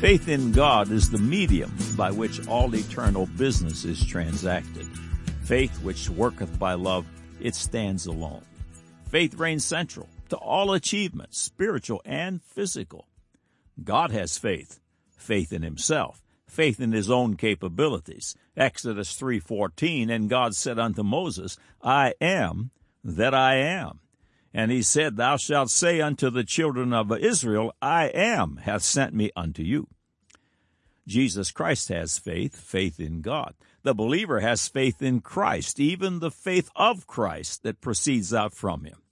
Faith in God is the medium by which all eternal business is transacted. Faith which worketh by love, it stands alone. Faith reigns central to all achievements, spiritual and physical. God has faith, faith in himself, faith in his own capabilities. Exodus 3:14 and God said unto Moses, I am that I am. And he said, Thou shalt say unto the children of Israel, I am hath sent me unto you. Jesus Christ has faith, faith in God. The believer has faith in Christ, even the faith of Christ that proceeds out from him.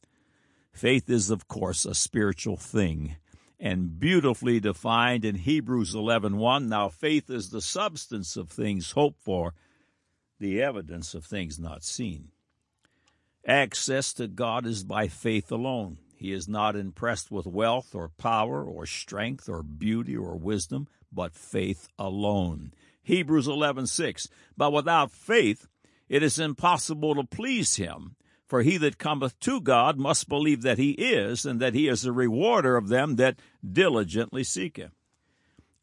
Faith is, of course, a spiritual thing and beautifully defined in Hebrews 11:1. Now faith is the substance of things hoped for, the evidence of things not seen. Access to God is by faith alone. He is not impressed with wealth or power or strength or beauty or wisdom, but faith alone. Hebrews 11:6 But without faith it is impossible to please him, for he that cometh to God must believe that he is, and that he is a rewarder of them that diligently seek him.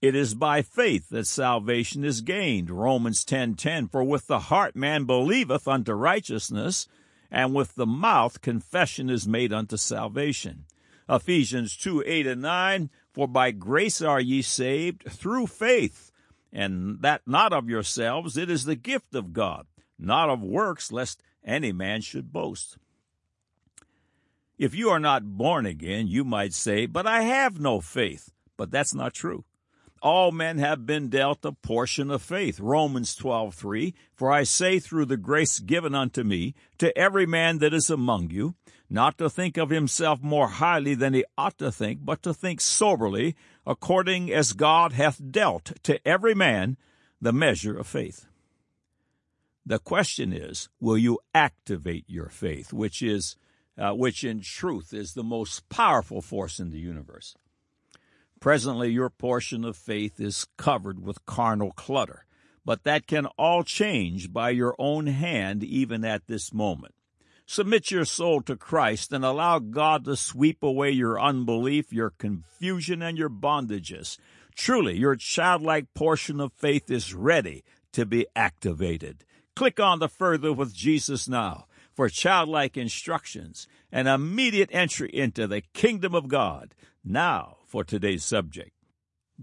It is by faith that salvation is gained. Romans 10:10 For with the heart man believeth unto righteousness, and with the mouth confession is made unto salvation. Ephesians 2 8 and 9, For by grace are ye saved through faith, and that not of yourselves, it is the gift of God, not of works, lest any man should boast. If you are not born again, you might say, But I have no faith. But that's not true all men have been dealt a portion of faith. Romans 12:3 For I say through the grace given unto me to every man that is among you not to think of himself more highly than he ought to think but to think soberly according as God hath dealt to every man the measure of faith. The question is, will you activate your faith, which is uh, which in truth is the most powerful force in the universe? Presently, your portion of faith is covered with carnal clutter, but that can all change by your own hand even at this moment. Submit your soul to Christ and allow God to sweep away your unbelief, your confusion, and your bondages. Truly, your childlike portion of faith is ready to be activated. Click on the Further with Jesus now for childlike instructions and immediate entry into the kingdom of God. Now, for today's subject.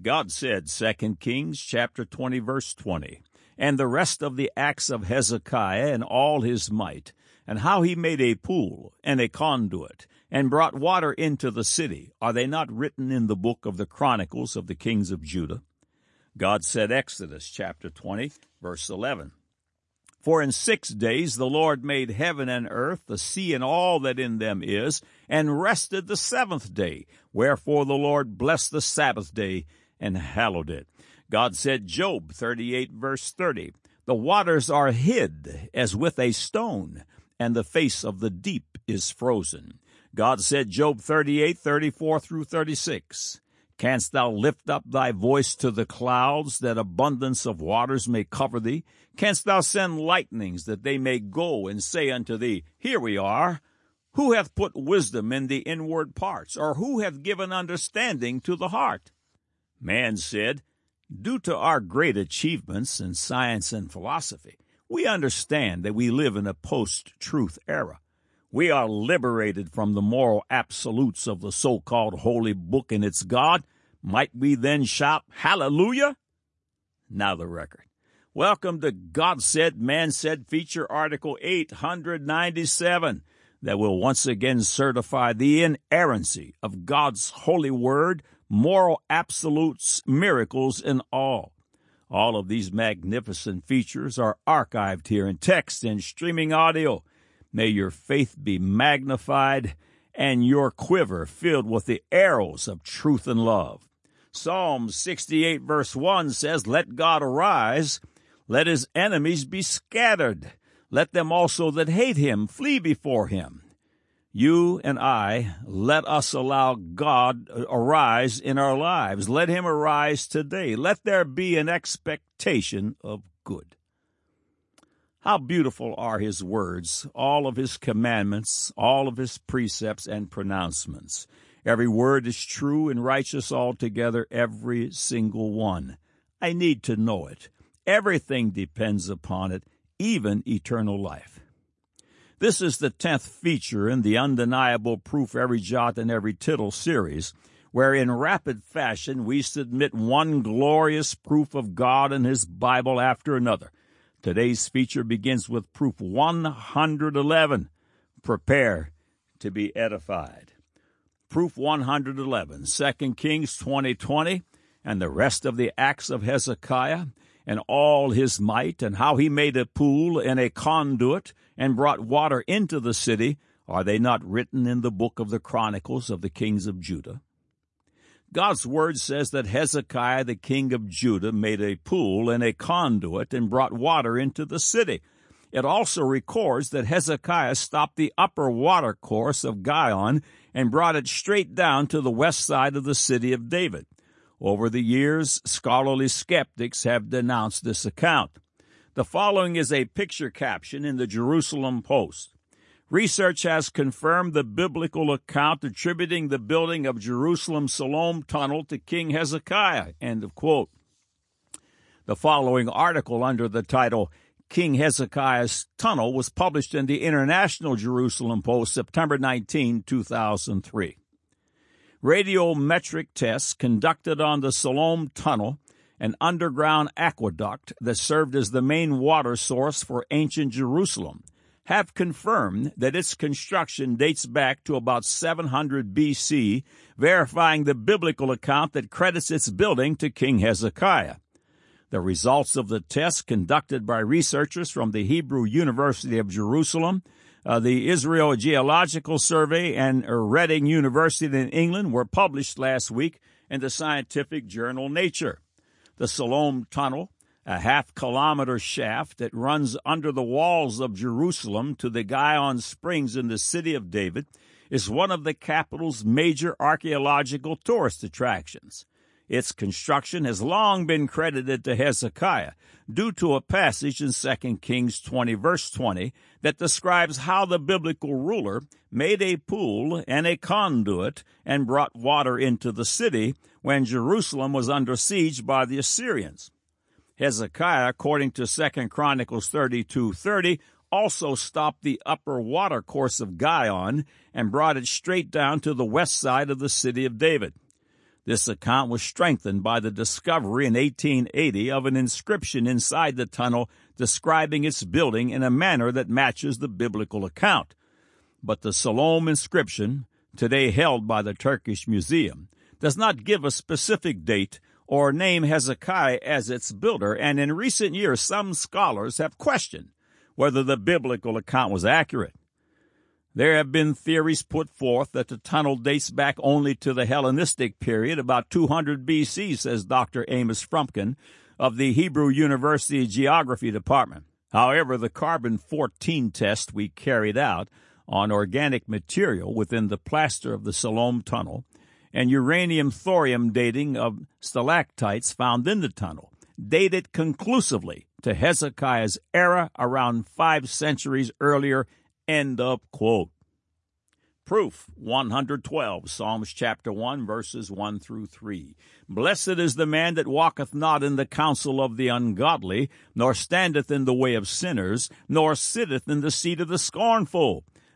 God said, 2 Kings chapter 20 verse 20, and the rest of the acts of Hezekiah and all his might, and how he made a pool and a conduit, and brought water into the city, are they not written in the book of the Chronicles of the kings of Judah? God said, Exodus chapter 20 verse 11, for in six days the Lord made heaven and earth, the sea and all that in them is, and rested the seventh day. Wherefore the Lord blessed the Sabbath day and hallowed it. God said, Job 38 verse 30, The waters are hid as with a stone, and the face of the deep is frozen. God said, Job 38, 34 through 36, Canst thou lift up thy voice to the clouds, that abundance of waters may cover thee? Canst thou send lightnings, that they may go and say unto thee, Here we are? Who hath put wisdom in the inward parts, or who hath given understanding to the heart? Man said, Due to our great achievements in science and philosophy, we understand that we live in a post truth era. We are liberated from the moral absolutes of the so called holy book and its God. Might we then shout, Hallelujah? Now the record. Welcome to God Said, Man Said feature article 897 that will once again certify the inerrancy of God's holy word, moral absolutes, miracles, and all. All of these magnificent features are archived here in text and streaming audio May your faith be magnified and your quiver filled with the arrows of truth and love. Psalm 68 verse 1 says, Let God arise, let his enemies be scattered, let them also that hate him flee before him. You and I, let us allow God arise in our lives. Let him arise today. Let there be an expectation of good. How beautiful are his words, all of his commandments, all of his precepts and pronouncements. Every word is true and righteous altogether, every single one. I need to know it. Everything depends upon it, even eternal life. This is the tenth feature in the undeniable proof every jot and every tittle series, where in rapid fashion we submit one glorious proof of God and His Bible after another. Today's feature begins with proof 111. Prepare to be edified. Proof 111, 2 Kings 2020, and the rest of the acts of Hezekiah, and all his might, and how he made a pool and a conduit, and brought water into the city, are they not written in the book of the Chronicles of the kings of Judah? God's word says that Hezekiah the king of Judah made a pool and a conduit and brought water into the city. It also records that Hezekiah stopped the upper water course of Gihon and brought it straight down to the west side of the city of David. Over the years, scholarly skeptics have denounced this account. The following is a picture caption in the Jerusalem Post. Research has confirmed the biblical account attributing the building of Jerusalem's Siloam Tunnel to King Hezekiah. End of quote. The following article under the title King Hezekiah's Tunnel was published in the International Jerusalem Post September 19, 2003. Radiometric tests conducted on the Siloam Tunnel, an underground aqueduct that served as the main water source for ancient Jerusalem, have confirmed that its construction dates back to about 700 BC, verifying the biblical account that credits its building to King Hezekiah. The results of the test conducted by researchers from the Hebrew University of Jerusalem, uh, the Israel Geological Survey, and Reading University in England were published last week in the scientific journal Nature. The Siloam Tunnel, a half kilometer shaft that runs under the walls of Jerusalem to the Gihon Springs in the city of David, is one of the capital's major archaeological tourist attractions. Its construction has long been credited to Hezekiah due to a passage in 2 Kings 20 verse 20 that describes how the biblical ruler made a pool and a conduit and brought water into the city when Jerusalem was under siege by the Assyrians. Hezekiah, according to 2 Chronicles 32:30, also stopped the upper water course of Gihon and brought it straight down to the west side of the city of David. This account was strengthened by the discovery in 1880 of an inscription inside the tunnel describing its building in a manner that matches the biblical account. But the Siloam inscription, today held by the Turkish Museum, does not give a specific date or name Hezekiah as its builder, and in recent years some scholars have questioned whether the biblical account was accurate. There have been theories put forth that the tunnel dates back only to the Hellenistic period, about 200 BC, says Dr. Amos Frumkin of the Hebrew University Geography Department. However, the carbon 14 test we carried out on organic material within the plaster of the Siloam tunnel and uranium thorium dating of stalactites found in the tunnel dated conclusively to Hezekiah's era around five centuries earlier End of quote. Proof 112, Psalms chapter 1, verses 1 through 3. Blessed is the man that walketh not in the counsel of the ungodly, nor standeth in the way of sinners, nor sitteth in the seat of the scornful.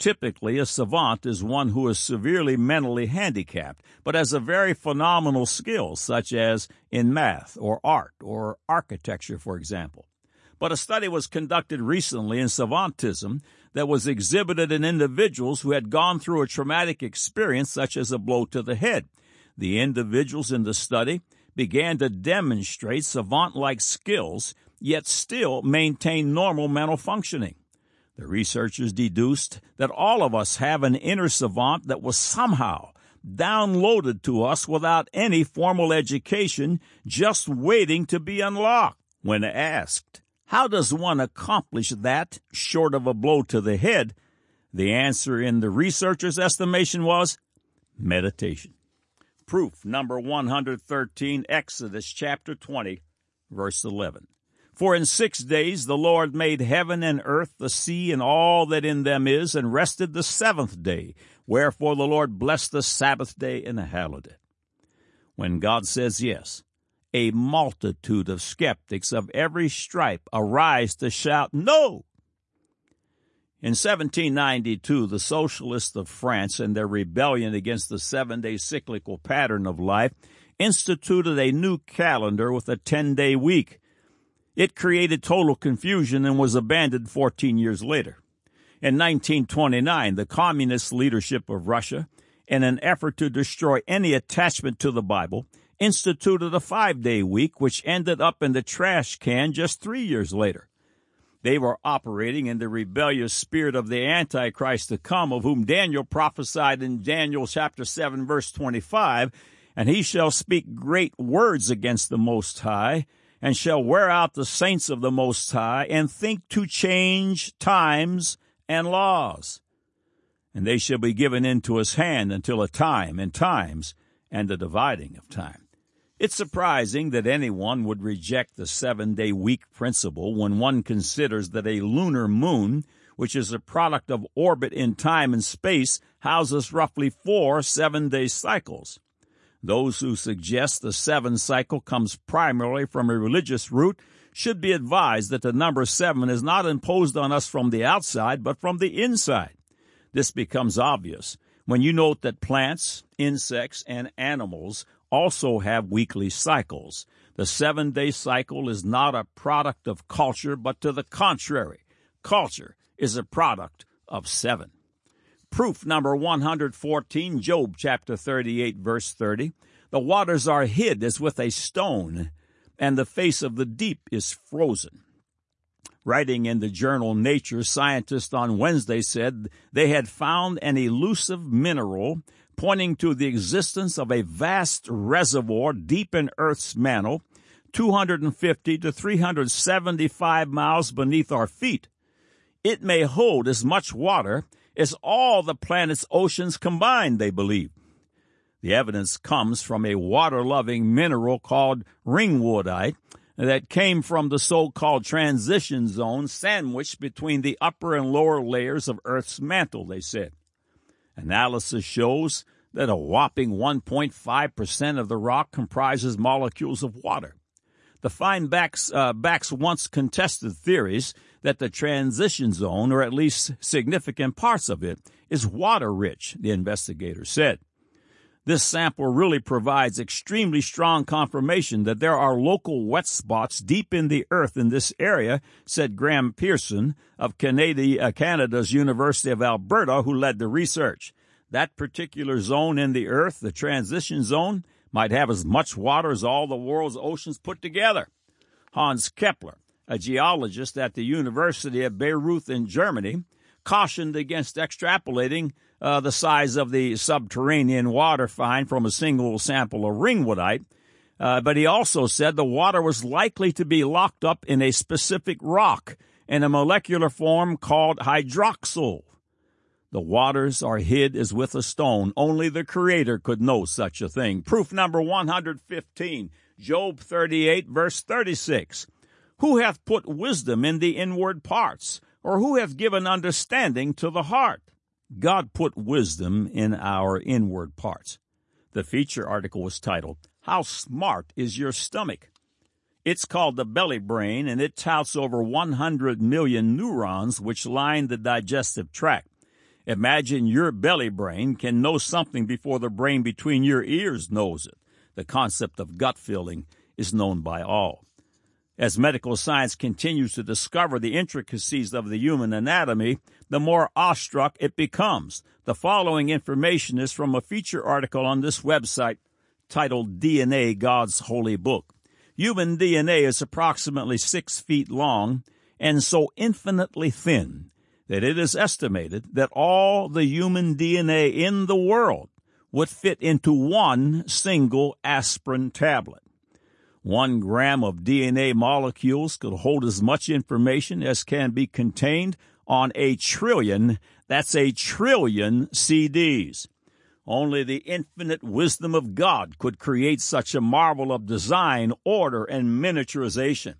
Typically, a savant is one who is severely mentally handicapped, but has a very phenomenal skill, such as in math or art or architecture, for example. But a study was conducted recently in savantism that was exhibited in individuals who had gone through a traumatic experience such as a blow to the head. The individuals in the study began to demonstrate savant like skills, yet still maintain normal mental functioning. The researchers deduced that all of us have an inner savant that was somehow downloaded to us without any formal education, just waiting to be unlocked. When asked, How does one accomplish that short of a blow to the head? The answer in the researcher's estimation was meditation. Proof number 113, Exodus chapter 20, verse 11. For in six days the Lord made heaven and earth, the sea, and all that in them is, and rested the seventh day. Wherefore the Lord blessed the Sabbath day and hallowed it. When God says yes, a multitude of skeptics of every stripe arise to shout no. In 1792, the socialists of France, in their rebellion against the seven day cyclical pattern of life, instituted a new calendar with a 10 day week. It created total confusion and was abandoned 14 years later. In 1929, the communist leadership of Russia, in an effort to destroy any attachment to the Bible, instituted a five day week, which ended up in the trash can just three years later. They were operating in the rebellious spirit of the Antichrist to come, of whom Daniel prophesied in Daniel chapter 7 verse 25, and he shall speak great words against the Most High, and shall wear out the saints of the Most High, and think to change times and laws. And they shall be given into his hand until a time and times and the dividing of time. It's surprising that anyone would reject the seven day week principle when one considers that a lunar moon, which is a product of orbit in time and space, houses roughly four seven day cycles. Those who suggest the seven cycle comes primarily from a religious root should be advised that the number seven is not imposed on us from the outside, but from the inside. This becomes obvious when you note that plants, insects, and animals also have weekly cycles. The seven day cycle is not a product of culture, but to the contrary. Culture is a product of seven. Proof number 114, Job chapter 38, verse 30. The waters are hid as with a stone, and the face of the deep is frozen. Writing in the journal Nature, scientists on Wednesday said they had found an elusive mineral pointing to the existence of a vast reservoir deep in Earth's mantle, 250 to 375 miles beneath our feet. It may hold as much water as all the planet's oceans combined, they believe. The evidence comes from a water loving mineral called ringwoodite that came from the so called transition zone sandwiched between the upper and lower layers of Earth's mantle, they said. Analysis shows that a whopping 1.5% of the rock comprises molecules of water. The find backs, uh, backs once contested theories that the transition zone, or at least significant parts of it, is water rich, the investigator said. This sample really provides extremely strong confirmation that there are local wet spots deep in the earth in this area, said Graham Pearson of uh, Canada's University of Alberta, who led the research. That particular zone in the earth, the transition zone, might have as much water as all the world's oceans put together. Hans Keppler, a geologist at the University of Bayreuth in Germany, cautioned against extrapolating uh, the size of the subterranean water find from a single sample of ringwoodite, uh, but he also said the water was likely to be locked up in a specific rock in a molecular form called hydroxyl. The waters are hid as with a stone. Only the Creator could know such a thing. Proof number 115, Job 38, verse 36. Who hath put wisdom in the inward parts? Or who hath given understanding to the heart? God put wisdom in our inward parts. The feature article was titled, How Smart is Your Stomach? It's called the belly brain, and it touts over 100 million neurons which line the digestive tract. Imagine your belly brain can know something before the brain between your ears knows it. The concept of gut feeling is known by all. As medical science continues to discover the intricacies of the human anatomy, the more awestruck it becomes. The following information is from a feature article on this website titled DNA God's Holy Book. Human DNA is approximately six feet long and so infinitely thin that it is estimated that all the human DNA in the world would fit into one single aspirin tablet. One gram of DNA molecules could hold as much information as can be contained on a trillion, that's a trillion CDs. Only the infinite wisdom of God could create such a marvel of design, order, and miniaturization.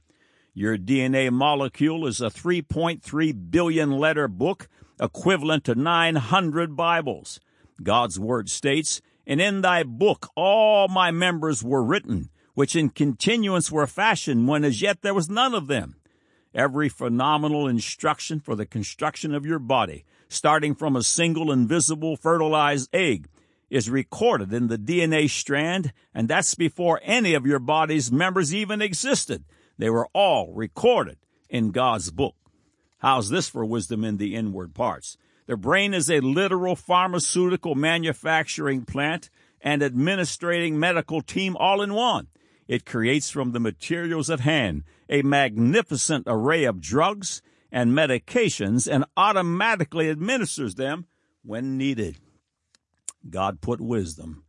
Your DNA molecule is a 3.3 billion letter book equivalent to 900 Bibles. God's word states, And in thy book all my members were written, which in continuance were fashioned when as yet there was none of them. Every phenomenal instruction for the construction of your body, starting from a single invisible fertilized egg, is recorded in the DNA strand, and that's before any of your body's members even existed. They were all recorded in God's book. How's this for wisdom in the inward parts? The brain is a literal pharmaceutical manufacturing plant and administrating medical team all in one. It creates from the materials at hand a magnificent array of drugs and medications and automatically administers them when needed. God put wisdom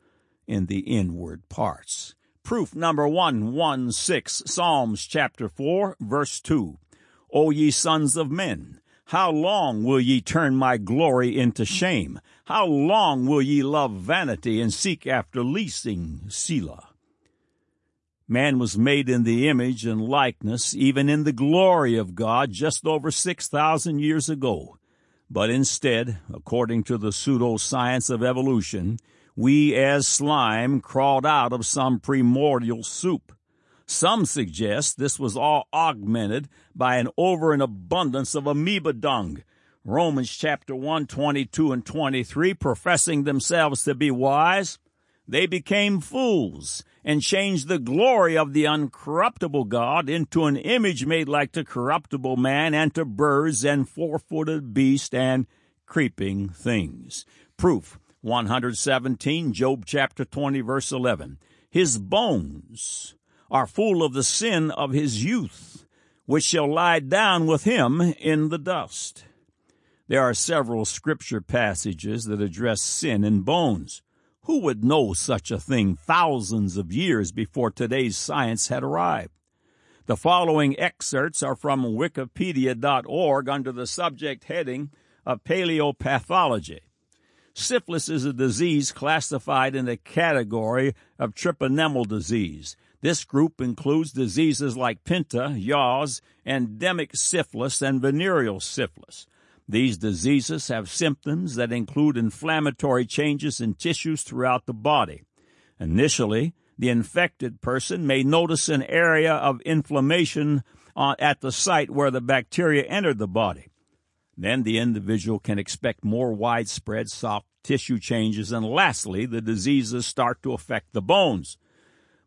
in the inward parts. Proof number 116, Psalms chapter 4, verse 2. O ye sons of men, how long will ye turn my glory into shame? How long will ye love vanity and seek after leasing? Selah. Man was made in the image and likeness, even in the glory of God, just over 6,000 years ago. But instead, according to the pseudoscience of evolution, we as slime crawled out of some primordial soup. Some suggest this was all augmented by an over and abundance of amoeba dung. Romans chapter 1, 22 and 23, professing themselves to be wise, they became fools and changed the glory of the uncorruptible God into an image made like to corruptible man and to birds and four-footed beasts and creeping things. Proof 117, Job chapter 20 verse 11. His bones are full of the sin of his youth, which shall lie down with him in the dust. There are several scripture passages that address sin and bones. Who would know such a thing thousands of years before today's science had arrived? The following excerpts are from Wikipedia.org under the subject heading of paleopathology. Syphilis is a disease classified in the category of treponemal disease. This group includes diseases like Pinta, Yaws, endemic syphilis, and venereal syphilis. These diseases have symptoms that include inflammatory changes in tissues throughout the body. Initially, the infected person may notice an area of inflammation uh, at the site where the bacteria entered the body. Then the individual can expect more widespread soft tissue changes, and lastly, the diseases start to affect the bones.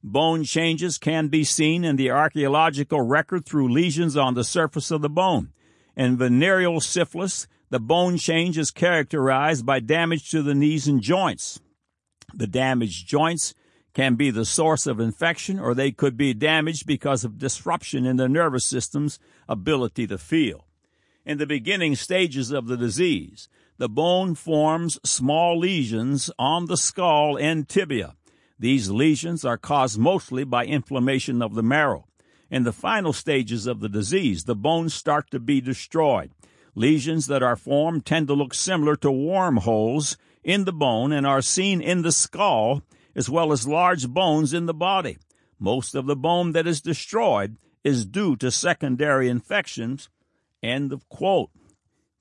Bone changes can be seen in the archaeological record through lesions on the surface of the bone. In venereal syphilis, the bone change is characterized by damage to the knees and joints. The damaged joints can be the source of infection or they could be damaged because of disruption in the nervous system's ability to feel. In the beginning stages of the disease, the bone forms small lesions on the skull and tibia. These lesions are caused mostly by inflammation of the marrow. In the final stages of the disease, the bones start to be destroyed. Lesions that are formed tend to look similar to wormholes in the bone and are seen in the skull as well as large bones in the body. Most of the bone that is destroyed is due to secondary infections. End of quote.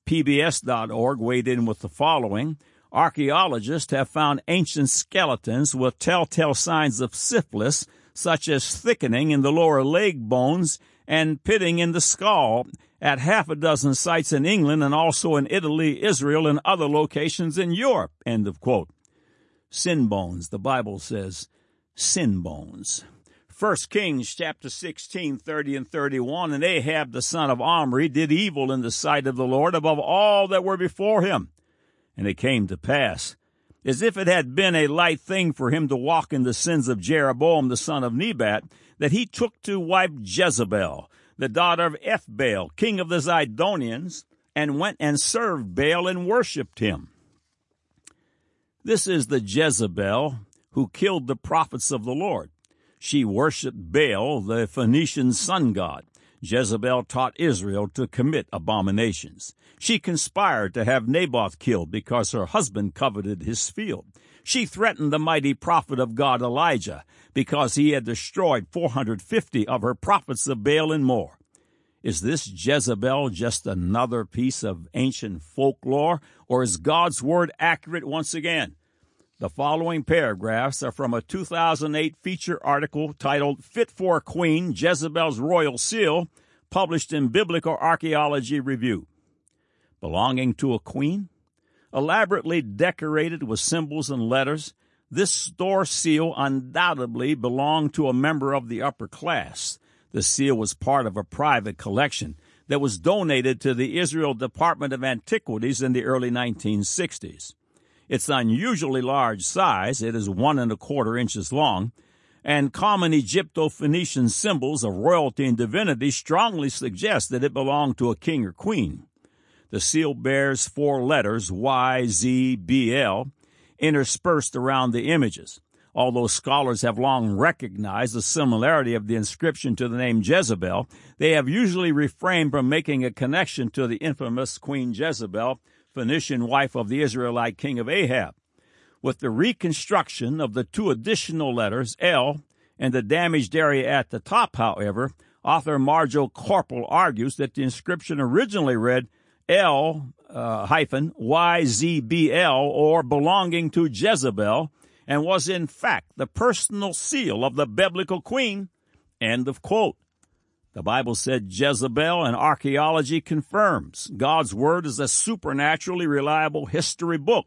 PBS.org weighed in with the following. Archaeologists have found ancient skeletons with telltale signs of syphilis such as thickening in the lower leg bones and pitting in the skull at half a dozen sites in England and also in Italy, Israel, and other locations in Europe. End of quote. Sin bones, the Bible says, sin bones. First Kings chapter 16, 30 and 31, and Ahab the son of Omri did evil in the sight of the Lord above all that were before him. And it came to pass as if it had been a light thing for him to walk in the sins of Jeroboam the son of Nebat, that he took to wife Jezebel, the daughter of Ethbaal, king of the Zidonians, and went and served Baal and worshipped him. This is the Jezebel who killed the prophets of the Lord. She worshiped Baal, the Phoenician sun god. Jezebel taught Israel to commit abominations. She conspired to have Naboth killed because her husband coveted his field. She threatened the mighty prophet of God Elijah because he had destroyed 450 of her prophets of Baal and more. Is this Jezebel just another piece of ancient folklore, or is God's word accurate once again? The following paragraphs are from a 2008 feature article titled Fit for Queen Jezebel's Royal Seal, published in Biblical Archaeology Review. Belonging to a queen? Elaborately decorated with symbols and letters, this store seal undoubtedly belonged to a member of the upper class. The seal was part of a private collection that was donated to the Israel Department of Antiquities in the early 1960s. Its unusually large size, it is one and a quarter inches long, and common Egypto-Phoenician symbols of royalty and divinity strongly suggest that it belonged to a king or queen. The seal bears four letters, Y, Z, B, L, interspersed around the images. Although scholars have long recognized the similarity of the inscription to the name Jezebel, they have usually refrained from making a connection to the infamous Queen Jezebel Phoenician wife of the Israelite king of Ahab. With the reconstruction of the two additional letters, L, and the damaged area at the top, however, author Marjo Korpel argues that the inscription originally read L uh, hyphen YZBL or belonging to Jezebel and was in fact the personal seal of the biblical queen. End of quote. The Bible said Jezebel and archaeology confirms God's Word is a supernaturally reliable history book.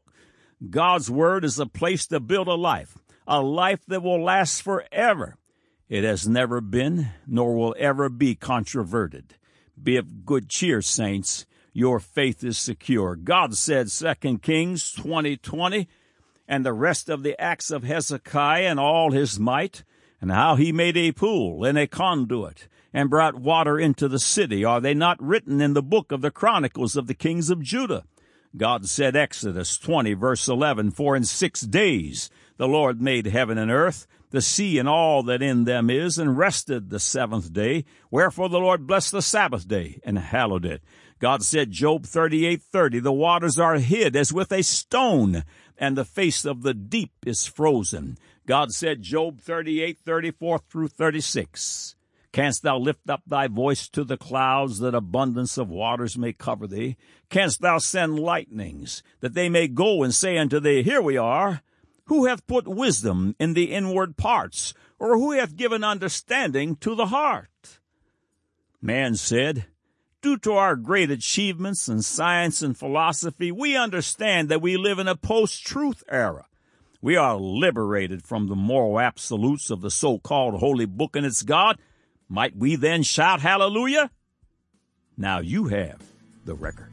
God's Word is a place to build a life, a life that will last forever. It has never been, nor will ever be controverted. Be of good cheer, saints. Your faith is secure. God said, 2 Kings 2020, and the rest of the acts of Hezekiah and all his might, and how he made a pool and a conduit, and brought water into the city? Are they not written in the book of the Chronicles of the kings of Judah? God said, Exodus 20 verse 11, For in six days the Lord made heaven and earth, the sea and all that in them is, and rested the seventh day. Wherefore the Lord blessed the Sabbath day and hallowed it. God said, Job 38 30, The waters are hid as with a stone, and the face of the deep is frozen. God said, Job 38 34 through 36, Canst thou lift up thy voice to the clouds, that abundance of waters may cover thee? Canst thou send lightnings, that they may go and say unto thee, Here we are? Who hath put wisdom in the inward parts, or who hath given understanding to the heart? Man said, Due to our great achievements in science and philosophy, we understand that we live in a post-truth era. We are liberated from the moral absolutes of the so-called holy book and its God, might we then shout hallelujah? Now you have the record.